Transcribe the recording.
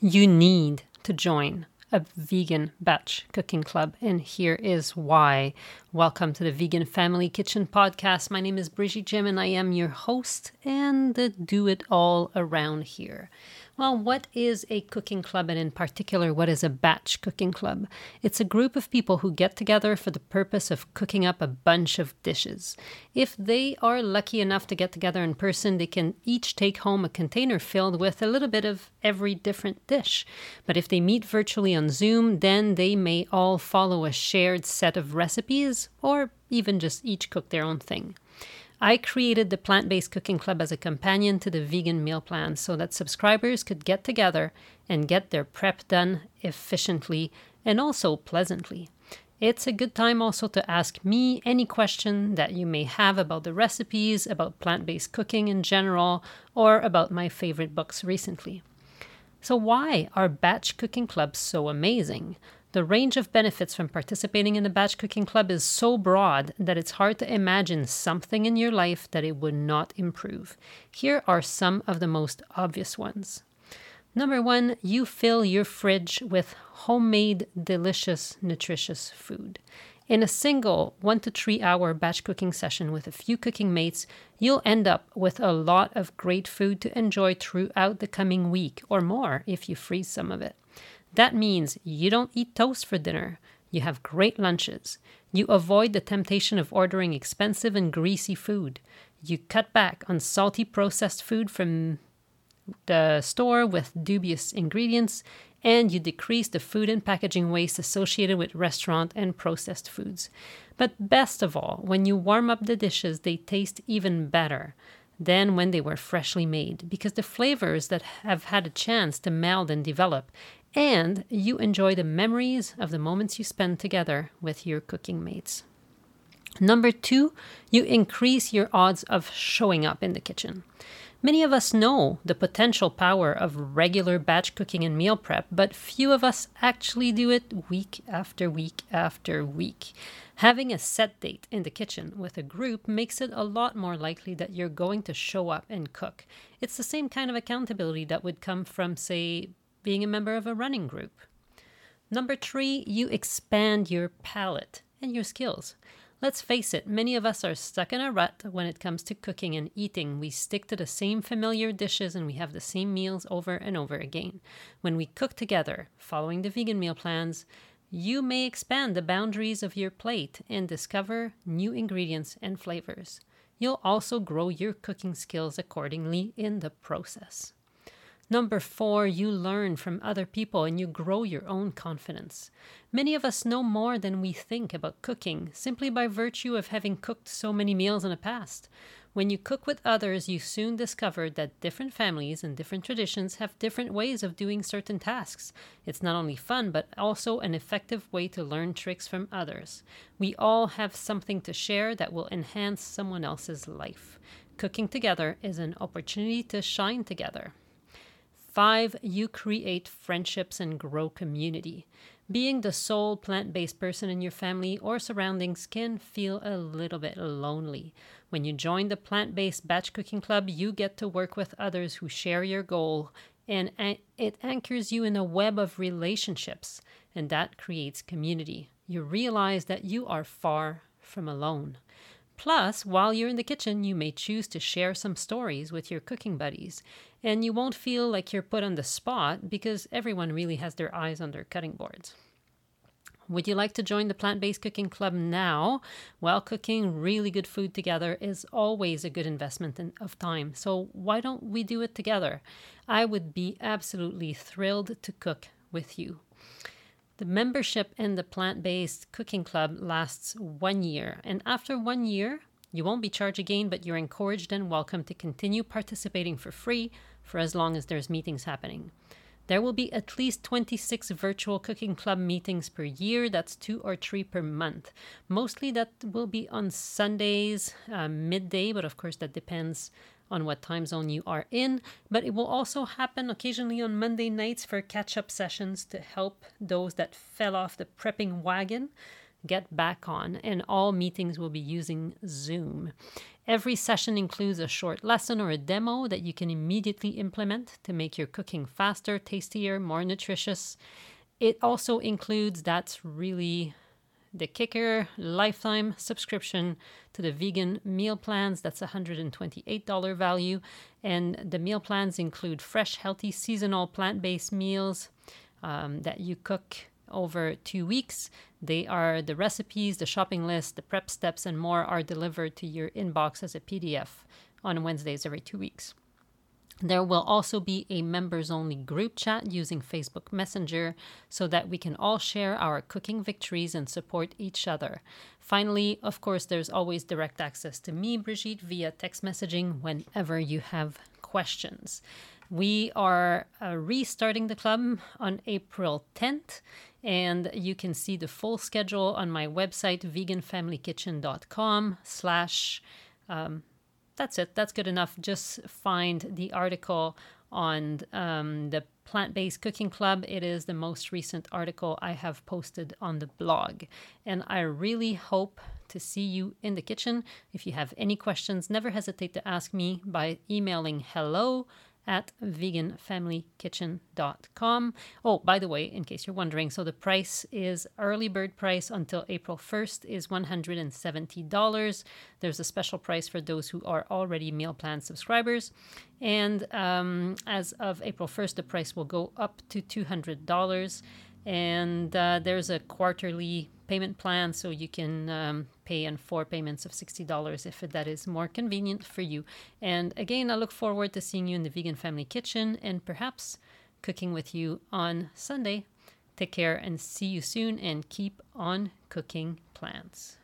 You need to join a vegan batch cooking club, and here is why. Welcome to the Vegan Family Kitchen podcast. My name is Brigitte Gemme, and I am your host and the do it all around here. Well, what is a cooking club, and in particular, what is a batch cooking club? It's a group of people who get together for the purpose of cooking up a bunch of dishes. If they are lucky enough to get together in person, they can each take home a container filled with a little bit of every different dish. But if they meet virtually on Zoom, then they may all follow a shared set of recipes or even just each cook their own thing. I created the Plant Based Cooking Club as a companion to the vegan meal plan so that subscribers could get together and get their prep done efficiently and also pleasantly. It's a good time also to ask me any question that you may have about the recipes, about plant based cooking in general, or about my favorite books recently. So, why are batch cooking clubs so amazing? The range of benefits from participating in the batch cooking club is so broad that it's hard to imagine something in your life that it would not improve. Here are some of the most obvious ones. Number one, you fill your fridge with homemade, delicious, nutritious food. In a single one to three hour batch cooking session with a few cooking mates, you'll end up with a lot of great food to enjoy throughout the coming week or more if you freeze some of it. That means you don't eat toast for dinner. You have great lunches. You avoid the temptation of ordering expensive and greasy food. You cut back on salty processed food from the store with dubious ingredients, and you decrease the food and packaging waste associated with restaurant and processed foods. But best of all, when you warm up the dishes, they taste even better than when they were freshly made because the flavors that have had a chance to meld and develop and you enjoy the memories of the moments you spend together with your cooking mates. Number two, you increase your odds of showing up in the kitchen. Many of us know the potential power of regular batch cooking and meal prep, but few of us actually do it week after week after week. Having a set date in the kitchen with a group makes it a lot more likely that you're going to show up and cook. It's the same kind of accountability that would come from, say, being a member of a running group. Number three, you expand your palate and your skills. Let's face it, many of us are stuck in a rut when it comes to cooking and eating. We stick to the same familiar dishes and we have the same meals over and over again. When we cook together, following the vegan meal plans, you may expand the boundaries of your plate and discover new ingredients and flavors. You'll also grow your cooking skills accordingly in the process. Number four, you learn from other people and you grow your own confidence. Many of us know more than we think about cooking simply by virtue of having cooked so many meals in the past. When you cook with others, you soon discover that different families and different traditions have different ways of doing certain tasks. It's not only fun, but also an effective way to learn tricks from others. We all have something to share that will enhance someone else's life. Cooking together is an opportunity to shine together. Five, you create friendships and grow community. Being the sole plant based person in your family or surroundings can feel a little bit lonely. When you join the plant based batch cooking club, you get to work with others who share your goal, and it anchors you in a web of relationships, and that creates community. You realize that you are far from alone. Plus, while you're in the kitchen, you may choose to share some stories with your cooking buddies, and you won't feel like you're put on the spot because everyone really has their eyes on their cutting boards. Would you like to join the plant based cooking club now? Well, cooking really good food together is always a good investment in, of time. So, why don't we do it together? I would be absolutely thrilled to cook with you. The membership in the plant based cooking club lasts one year, and after one year, you won't be charged again, but you're encouraged and welcome to continue participating for free for as long as there's meetings happening. There will be at least 26 virtual cooking club meetings per year. That's two or three per month. Mostly that will be on Sundays, uh, midday, but of course that depends on what time zone you are in, but it will also happen occasionally on Monday nights for catch up sessions to help those that fell off the prepping wagon get back on, and all meetings will be using Zoom. Every session includes a short lesson or a demo that you can immediately implement to make your cooking faster, tastier, more nutritious. It also includes that's really the kicker lifetime subscription to the vegan meal plans that's $128 value and the meal plans include fresh healthy seasonal plant-based meals um, that you cook over two weeks. They are the recipes, the shopping list, the prep steps, and more are delivered to your inbox as a PDF on Wednesdays every two weeks. There will also be a members only group chat using Facebook Messenger so that we can all share our cooking victories and support each other. Finally, of course, there's always direct access to me, Brigitte, via text messaging whenever you have questions. We are uh, restarting the club on April 10th, and you can see the full schedule on my website, veganfamilykitchen.com slash um, that's it. That's good enough. Just find the article on um, the Plant Based Cooking Club. It is the most recent article I have posted on the blog. And I really hope to see you in the kitchen. If you have any questions, never hesitate to ask me by emailing hello at veganfamilykitchen.com. Oh, by the way, in case you're wondering, so the price is early bird price until April 1st is $170. There's a special price for those who are already meal plan subscribers. And um, as of April 1st, the price will go up to $200. And uh, there's a quarterly payment plan so you can um, pay in four payments of $60 if that is more convenient for you. And again, I look forward to seeing you in the Vegan Family Kitchen and perhaps cooking with you on Sunday. Take care and see you soon and keep on cooking plants.